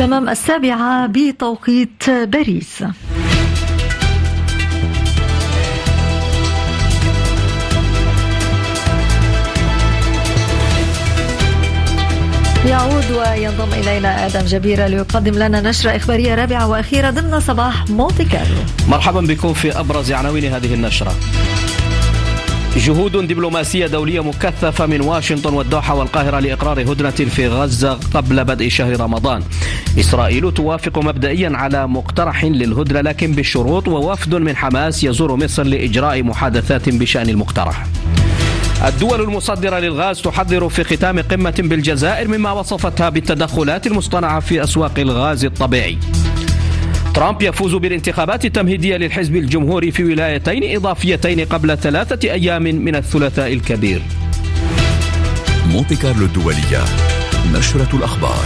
تمام السابعة بتوقيت باريس. يعود وينضم إلينا آدم جبيرة ليقدم لنا نشرة إخبارية رابعة وأخيرة ضمن صباح مونتي كارلو. مرحبا بكم في أبرز عناوين هذه النشرة. جهود دبلوماسية دولية مكثفة من واشنطن والدوحة والقاهرة لإقرار هدنة في غزة قبل بدء شهر رمضان. إسرائيل توافق مبدئيا على مقترح للهدنة لكن بشروط ووفد من حماس يزور مصر لإجراء محادثات بشأن المقترح. الدول المصدرة للغاز تحذر في ختام قمة بالجزائر مما وصفتها بالتدخلات المصطنعة في أسواق الغاز الطبيعي. ترامب يفوز بالانتخابات التمهيدية للحزب الجمهوري في ولايتين إضافيتين قبل ثلاثة أيام من الثلاثاء الكبير. مونتي كارلو الدولية نشرة الأخبار.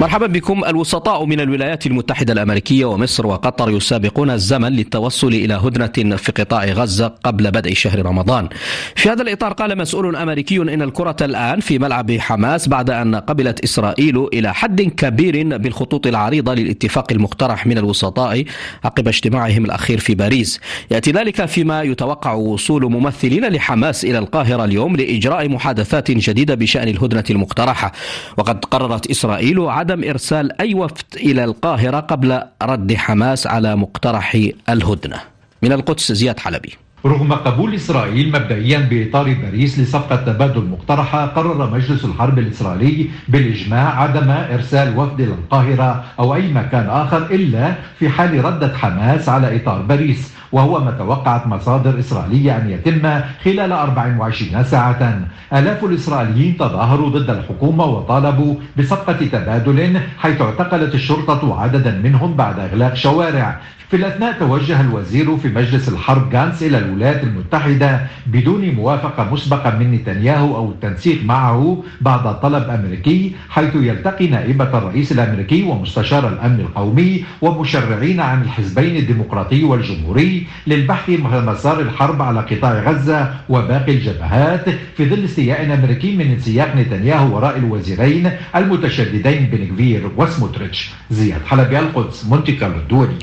مرحبا بكم الوسطاء من الولايات المتحدة الأمريكية ومصر وقطر يسابقون الزمن للتوصل إلى هدنة في قطاع غزة قبل بدء شهر رمضان. في هذا الإطار قال مسؤول أمريكي إن الكرة الآن في ملعب حماس بعد أن قبلت إسرائيل إلى حد كبير بالخطوط العريضة للاتفاق المقترح من الوسطاء عقب اجتماعهم الأخير في باريس. يأتي ذلك فيما يتوقع وصول ممثلين لحماس إلى القاهرة اليوم لإجراء محادثات جديدة بشأن الهدنة المقترحة. وقد قررت إسرائيل عدم إرسال أي وفد إلى القاهرة قبل رد حماس على مقترح الهدنة. من القدس زياد حلبي. رغم قبول إسرائيل مبدئيا بإطار باريس لصفقة تبادل مقترحة قرر مجلس الحرب الإسرائيلي بالإجماع عدم إرسال وفد إلى القاهرة أو أي مكان آخر إلا في حال ردت حماس على إطار باريس. وهو ما توقعت مصادر إسرائيلية أن يتم خلال 24 ساعة. آلاف الإسرائيليين تظاهروا ضد الحكومة وطالبوا بصفقة تبادل حيث اعتقلت الشرطة عددا منهم بعد إغلاق شوارع. في الأثناء توجه الوزير في مجلس الحرب جانس إلى الولايات المتحدة بدون موافقة مسبقة من نتنياهو أو التنسيق معه بعد طلب أمريكي حيث يلتقي نائبة الرئيس الأمريكي ومستشار الأمن القومي ومشرعين عن الحزبين الديمقراطي والجمهوري للبحث مسار الحرب على قطاع غزة وباقي الجبهات في ظل استياء أمريكي من انسياق نتنياهو وراء الوزيرين المتشددين بنكفير وسموتريتش زياد حلبي القدس مونتي كارلو الدولي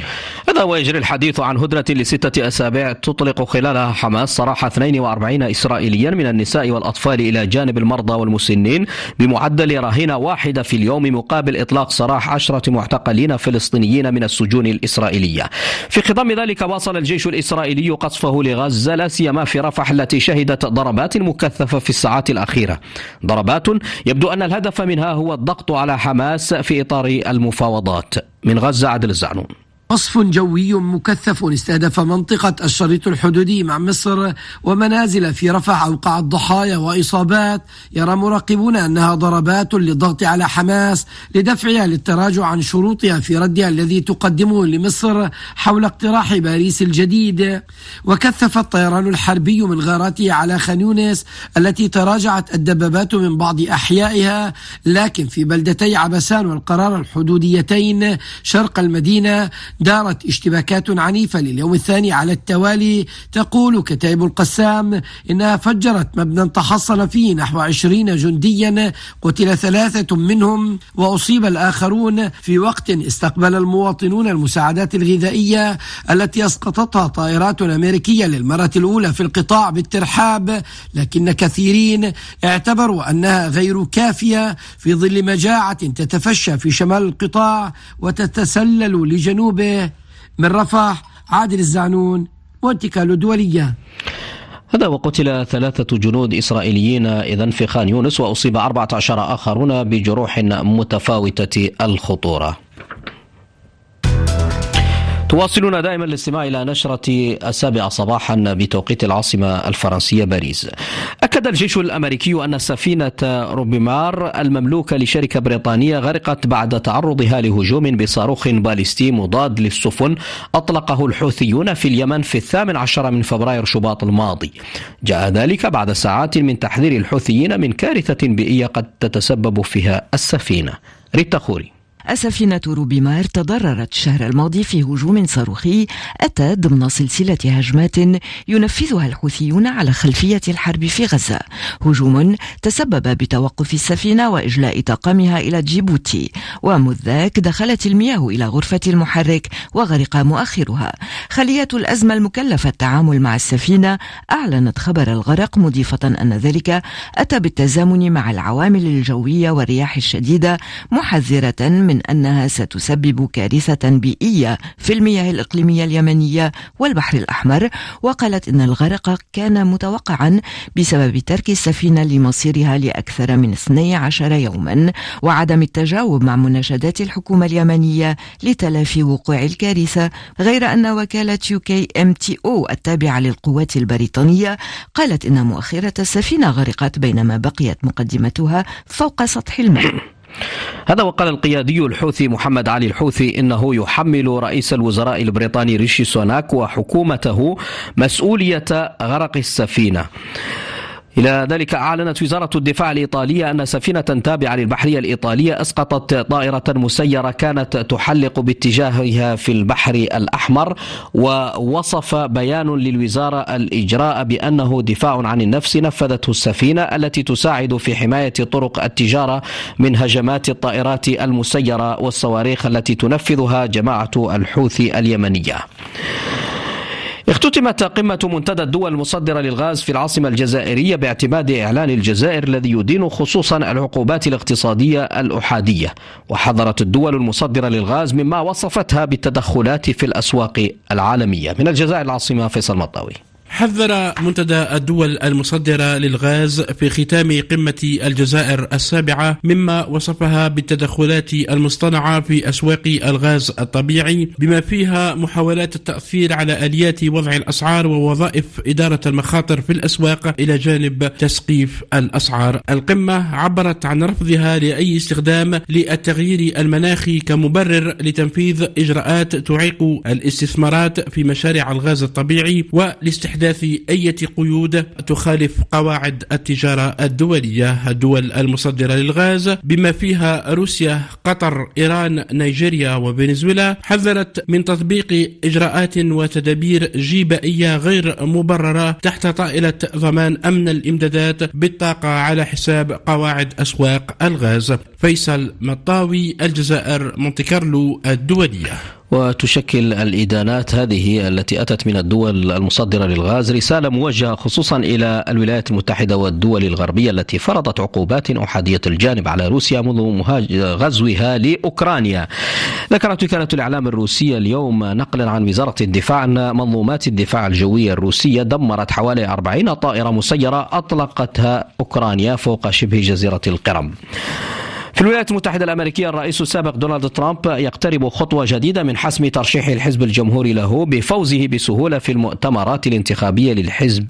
هذا ويجري الحديث عن هدنة لستة أسابيع تطلق خلالها حماس سراح 42 إسرائيليا من النساء والأطفال إلى جانب المرضى والمسنين بمعدل رهينة واحدة في اليوم مقابل إطلاق سراح عشرة معتقلين فلسطينيين من السجون الإسرائيلية. في خضم ذلك واصل الجيش الإسرائيلي قصفه لغزة لا سيما في رفح التي شهدت ضربات مكثفة في الساعات الأخيرة. ضربات يبدو أن الهدف منها هو الضغط على حماس في إطار المفاوضات. من غزة عدل الزعنون قصف جوي مكثف استهدف منطقة الشريط الحدودي مع مصر ومنازل في رفح أوقعت ضحايا وإصابات. يرى مراقبون أنها ضربات للضغط على حماس لدفعها للتراجع عن شروطها في ردها الذي تقدمه لمصر حول اقتراح باريس الجديد. وكثف الطيران الحربي من غاراته على خان يونس التي تراجعت الدبابات من بعض أحيائها. لكن في بلدتي عبسان والقرار الحدوديتين شرق المدينة دارت اشتباكات عنيفة لليوم الثاني على التوالي تقول كتائب القسام إنها فجرت مبنى تحصن فيه نحو عشرين جنديا قتل ثلاثة منهم وأصيب الآخرون في وقت استقبل المواطنون المساعدات الغذائية التي أسقطتها طائرات أمريكية للمرة الأولى في القطاع بالترحاب لكن كثيرين اعتبروا أنها غير كافية في ظل مجاعة تتفشى في شمال القطاع وتتسلل لجنوبه من رفح عادل الزعنون وانتكال دولية هذا وقتل ثلاثة جنود إسرائيليين إذا في خان يونس وأصيب 14 آخرون بجروح متفاوتة الخطورة. تواصلون دائما الاستماع إلى نشرة السابعة صباحا بتوقيت العاصمة الفرنسية باريس. أكد الجيش الأمريكي أن سفينة روبيمار المملوكة لشركة بريطانية غرقت بعد تعرضها لهجوم بصاروخ باليستي مضاد للسفن أطلقه الحوثيون في اليمن في الثامن عشر من فبراير شباط الماضي. جاء ذلك بعد ساعات من تحذير الحوثيين من كارثة بيئية قد تتسبب فيها السفينة. ريتا خوري. السفينة روبيمار تضررت الشهر الماضي في هجوم صاروخي أتى ضمن سلسلة هجمات ينفذها الحوثيون على خلفية الحرب في غزة. هجوم تسبب بتوقف السفينة وإجلاء طاقمها إلى جيبوتي. ومذ ذاك دخلت المياه إلى غرفة المحرك وغرق مؤخرها. خلية الأزمة المكلفة التعامل مع السفينة أعلنت خبر الغرق مضيفة أن ذلك أتى بالتزامن مع العوامل الجوية والرياح الشديدة محذرة من أنها ستسبب كارثة بيئية في المياه الإقليمية اليمنية والبحر الأحمر وقالت إن الغرق كان متوقعا بسبب ترك السفينة لمصيرها لأكثر من 12 يوما وعدم التجاوب مع مناشدات الحكومة اليمنية لتلافي وقوع الكارثة غير أن وكالة يوكي إم تي أو التابعة للقوات البريطانية قالت إن مؤخرة السفينة غرقت بينما بقيت مقدمتها فوق سطح الماء. هذا وقال القيادي الحوثي محمد علي الحوثي إنه يحمل رئيس الوزراء البريطاني ريشي سوناك وحكومته مسؤولية غرق السفينة. إلى ذلك أعلنت وزارة الدفاع الإيطالية أن سفينة تابعة للبحرية الإيطالية أسقطت طائرة مسيرة كانت تحلق باتجاهها في البحر الأحمر ووصف بيان للوزارة الإجراء بأنه دفاع عن النفس نفذته السفينة التي تساعد في حماية طرق التجارة من هجمات الطائرات المسيرة والصواريخ التي تنفذها جماعة الحوثي اليمنية. اختتمت قمة منتدى الدول المصدرة للغاز في العاصمة الجزائرية باعتماد إعلان الجزائر الذي يدين خصوصا العقوبات الاقتصادية الأحادية. وحذرت الدول المصدرة للغاز مما وصفتها بالتدخلات في الأسواق العالمية. من الجزائر العاصمة فيصل مطاوي. حذر منتدى الدول المصدرة للغاز في ختام قمة الجزائر السابعة مما وصفها بالتدخلات المصطنعة في أسواق الغاز الطبيعي بما فيها محاولات التأثير على آليات وضع الأسعار ووظائف إدارة المخاطر في الأسواق إلى جانب تسقيف الأسعار. القمة عبرت عن رفضها لأي استخدام للتغيير المناخي كمبرر لتنفيذ إجراءات تعيق الاستثمارات في مشاريع الغاز الطبيعي والاستحداث إحداث أي قيود تخالف قواعد التجارة الدولية الدول المصدرة للغاز بما فيها روسيا قطر إيران نيجيريا وفنزويلا حذرت من تطبيق إجراءات وتدابير جيبائية غير مبررة تحت طائلة ضمان أمن الإمدادات بالطاقة على حساب قواعد أسواق الغاز. فيصل مطاوي الجزائر مونتي كارلو الدولية. وتشكل الإدانات هذه التي أتت من الدول المصدرة للغاز رسالة موجهة خصوصا إلى الولايات المتحدة والدول الغربية التي فرضت عقوبات أحادية الجانب على روسيا منذ غزوها لأوكرانيا. ذكرت وكالة الإعلام الروسية اليوم نقلا عن وزارة الدفاع أن منظومات الدفاع الجوية الروسية دمرت حوالي 40 طائرة مسيرة أطلقتها أوكرانيا فوق شبه جزيرة القرم. في الولايات المتحدة الأمريكية الرئيس السابق دونالد ترامب يقترب خطوة جديدة من حسم ترشيح الحزب الجمهوري له بفوزه بسهولة في المؤتمرات الانتخابية للحزب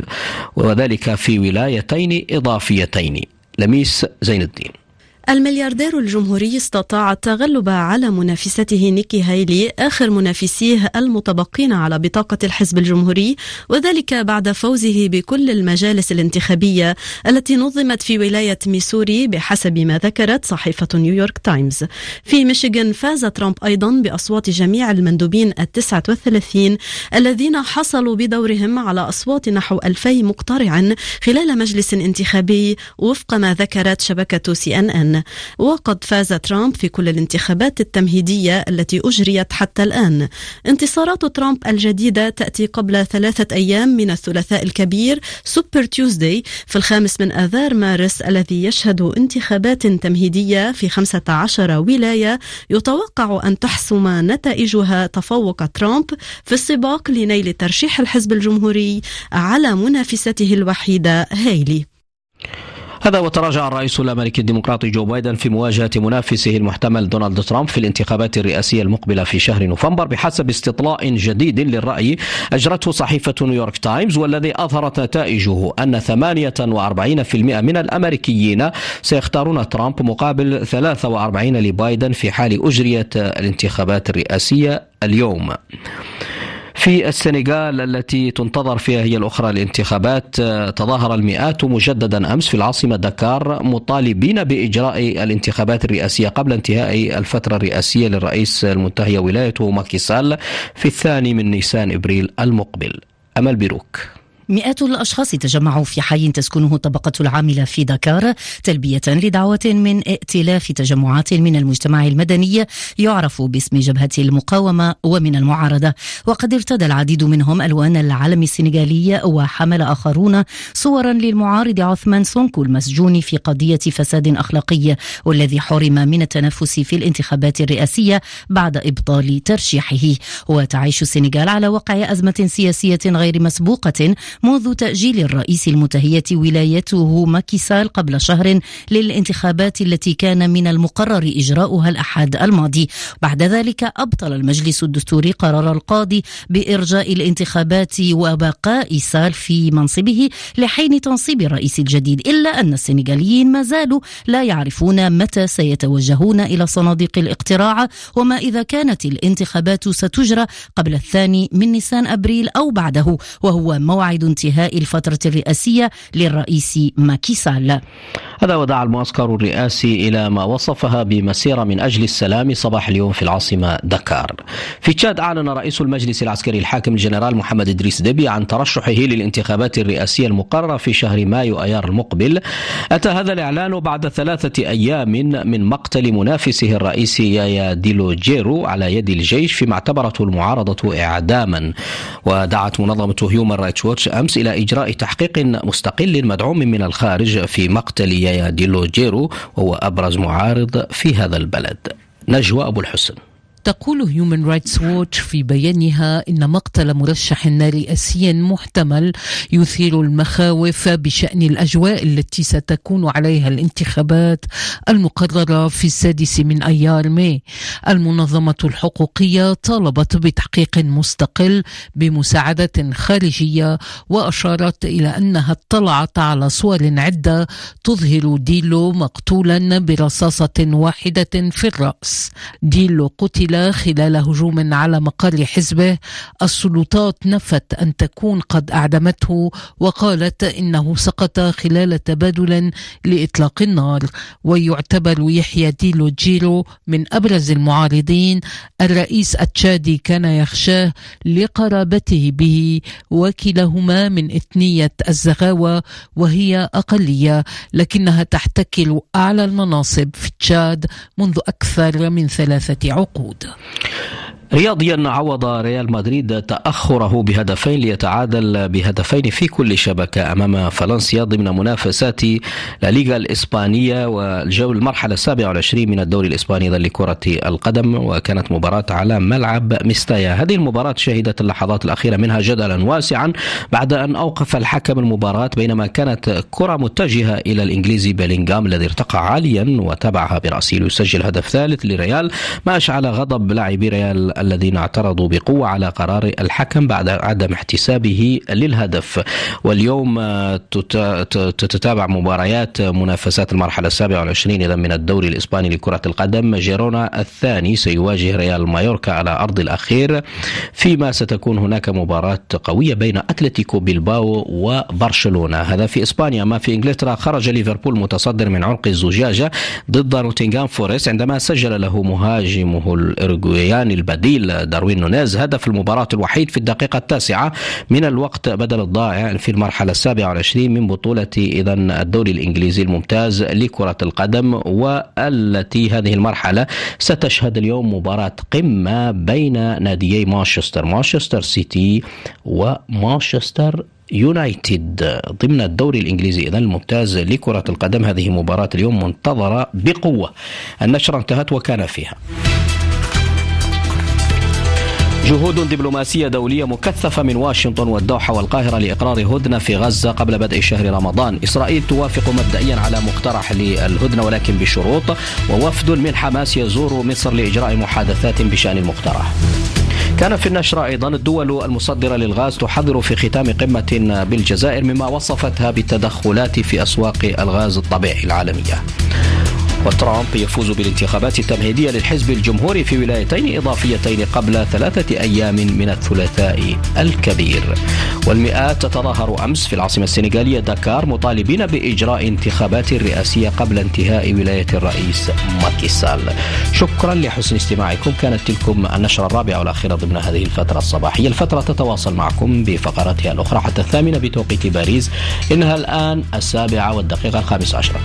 وذلك في ولايتين إضافيتين. لميس زين الدين. الملياردير الجمهوري استطاع التغلب على منافسته نيكي هايلي آخر منافسيه المتبقين على بطاقة الحزب الجمهوري وذلك بعد فوزه بكل المجالس الانتخابية التي نظمت في ولاية ميسوري بحسب ما ذكرت صحيفة نيويورك تايمز. في ميشيغان فاز ترامب أيضا بأصوات جميع المندوبين التسعة والثلاثين الذين حصلوا بدورهم على أصوات نحو ألفي مقترع خلال مجلس انتخابي وفق ما ذكرت شبكة سي أن أن. وقد فاز ترامب في كل الانتخابات التمهيدية التي أجريت حتى الآن. انتصارات ترامب الجديدة تأتي قبل ثلاثة أيام من الثلاثاء الكبير Super Tuesday في الخامس من آذار مارس الذي يشهد انتخابات تمهيدية في 15 ولاية. يتوقع أن تحسم نتائجها تفوق ترامب في السباق لنيل ترشيح الحزب الجمهوري على منافسته الوحيدة هايلي هذا وتراجع الرئيس الأمريكي الديمقراطي جو بايدن في مواجهة منافسه المحتمل دونالد ترامب في الانتخابات الرئاسية المقبلة في شهر نوفمبر بحسب استطلاع جديد للرأي أجرته صحيفة نيويورك تايمز والذي أظهرت نتائجه أن 48% من الأمريكيين سيختارون ترامب مقابل 43 لبايدن في حال أجريت الانتخابات الرئاسية اليوم. في السنغال التي تنتظر فيها هي الأخرى الانتخابات تظاهر المئات مجددا أمس في العاصمة دكار مطالبين بإجراء الانتخابات الرئاسية قبل انتهاء الفترة الرئاسية للرئيس المنتهية ولايته ماكيسال في الثاني من نيسان إبريل المقبل. أمل بيروك. مئات الأشخاص تجمعوا في حي تسكنه الطبقة العاملة في دكار تلبية لدعوة من ائتلاف تجمعات من المجتمع المدني يعرف باسم جبهة المقاومة ومن المعارضة. وقد ارتدى العديد منهم ألوان العلم السنغالي وحمل آخرون صورا للمعارض عثمان سونكو المسجون في قضية فساد أخلاقي والذي حرم من التنافس في الانتخابات الرئاسية بعد إبطال ترشيحه. وتعيش السنغال على وقع أزمة سياسية غير مسبوقة منذ تأجيل الرئيس المتهية ولايته ماكيسال قبل شهر للانتخابات التي كان من المقرر إجراؤها الأحد الماضي. بعد ذلك أبطل المجلس الدستوري قرار القاضي بإرجاء الانتخابات وبقاء سال في منصبه لحين تنصيب الرئيس الجديد إلا أن السنغاليين ما زالوا لا يعرفون متى سيتوجهون إلى صناديق الاقتراع وما إذا كانت الانتخابات ستجرى قبل الثاني من نيسان أبريل أو بعده وهو موعد انتهاء الفترة الرئاسية للرئيس ماكيسال هذا ودعا المعسكر الرئاسي إلى ما وصفها بمسيرة من أجل السلام صباح اليوم في العاصمة دكار. في تشاد أعلن رئيس المجلس العسكري الحاكم الجنرال محمد إدريس دبي عن ترشحه للانتخابات الرئاسية المقررة في شهر مايو أيار المقبل. أتى هذا الإعلان بعد ثلاثة أيام من مقتل منافسه الرئيسي يايا ديلو جيرو على يد الجيش فيما اعتبرته المعارضة إعداما. ودعت منظمة هيومان رايتس ووتش أمس إلى إجراء تحقيق مستقل مدعوم من الخارج في مقتل يايا ديلو جيرو وهو أبرز معارض في هذا البلد. نجوى أبو الحسن. تقول هيومن رايتس ووتش في بيانها إن مقتل مرشح رئاسي محتمل يثير المخاوف بشأن الأجواء التي ستكون عليها الانتخابات المقررة في السادس من أيار ماي. المنظمة الحقوقية طالبت بتحقيق مستقل بمساعدة خارجية وأشارت إلى أنها اطلعت على صور عدة تظهر ديلو مقتولا برصاصة واحدة في الرأس. ديلو قتل قتل خلال هجوم على مقر حزبه السلطات نفت أن تكون قد أعدمته وقالت إنه سقط خلال تبادل لإطلاق النار. ويعتبر يحيى ديلو جيرو من أبرز المعارضين الرئيس التشادي كان يخشاه لقرابته به وكلاهما من إثنية الزغاوة وهي أقلية لكنها تحتكل أعلى المناصب في تشاد منذ أكثر من ثلاثة عقود. 的。رياضيا عوض ريال مدريد تأخره بهدفين ليتعادل بهدفين في كل شبكة أمام فالنسيا ضمن منافسات الليغا الإسبانية والجو المرحلة السابعة والعشرين من الدوري الإسباني لكرة القدم وكانت مباراة على ملعب ميستايا. هذه المباراة شهدت اللحظات الأخيرة منها جدلا واسعا بعد أن أوقف الحكم المباراة بينما كانت كرة متجهة إلى الإنجليزي بيلينغام الذي ارتقى عاليا وتبعها برأسه ليسجل هدف ثالث لريال ما أشعل غضب لاعبي ريال الذين اعترضوا بقوة على قرار الحكم بعد عدم احتسابه للهدف. واليوم تتتابع مباريات منافسات المرحلة السابعة والعشرين إذا من الدوري الإسباني لكرة القدم. جيرونا الثاني سيواجه ريال مايوركا على أرض الأخير. فيما ستكون هناك مباراة قوية بين أتلتيكو بيلباو وبرشلونة. هذا في إسبانيا. أما في إنجلترا. خرج ليفربول المتصدر من عنق الزجاجة ضد نوتنغام فورست عندما سجل له مهاجمه الأرجوياني البديل داروين نونيز هدف المباراة الوحيد في الدقيقة التاسعة من الوقت بدل الضائع في المرحلة السابعة والعشرين من بطولة إذا الدوري الإنجليزي الممتاز لكرة القدم والتي هذه المرحلة ستشهد اليوم مباراة قمة بين ناديي مانشستر مانشستر سيتي ومانشستر يونايتد ضمن الدوري الإنجليزي اذا الممتاز لكرة القدم. هذه مباراة اليوم منتظرة بقوة. النشرة انتهت وكان فيها. جهود دبلوماسية دولية مكثفة من واشنطن والدوحة والقاهرة لإقرار هدنة في غزة قبل بدء شهر رمضان. إسرائيل توافق مبدئيا على مقترح للهدنة ولكن بشروط ووفد من حماس يزور مصر لإجراء محادثات بشأن المقترح. كان في النشرة أيضا الدول المصدرة للغاز تحذر في ختام قمة بالجزائر مما وصفتها بالتدخلات في أسواق الغاز الطبيعي العالمية. وترامب يفوز بالانتخابات التمهيدية للحزب الجمهوري في ولايتين إضافيتين قبل ثلاثة أيام من الثلاثاء الكبير. والمئات تتظاهر أمس في العاصمة السنغالية دكار مطالبين بإجراء انتخابات رئاسية قبل انتهاء ولاية الرئيس ماكيسال شكرا لحسن استماعكم. كانت تلكم النشرة الرابعة والأخيرة ضمن هذه الفترة الصباحية. الفترة تتواصل معكم بفقراتها الأخرى حتى الثامنة بتوقيت باريس. إنها الآن السابعة والدقيقة الخامسة عشرة.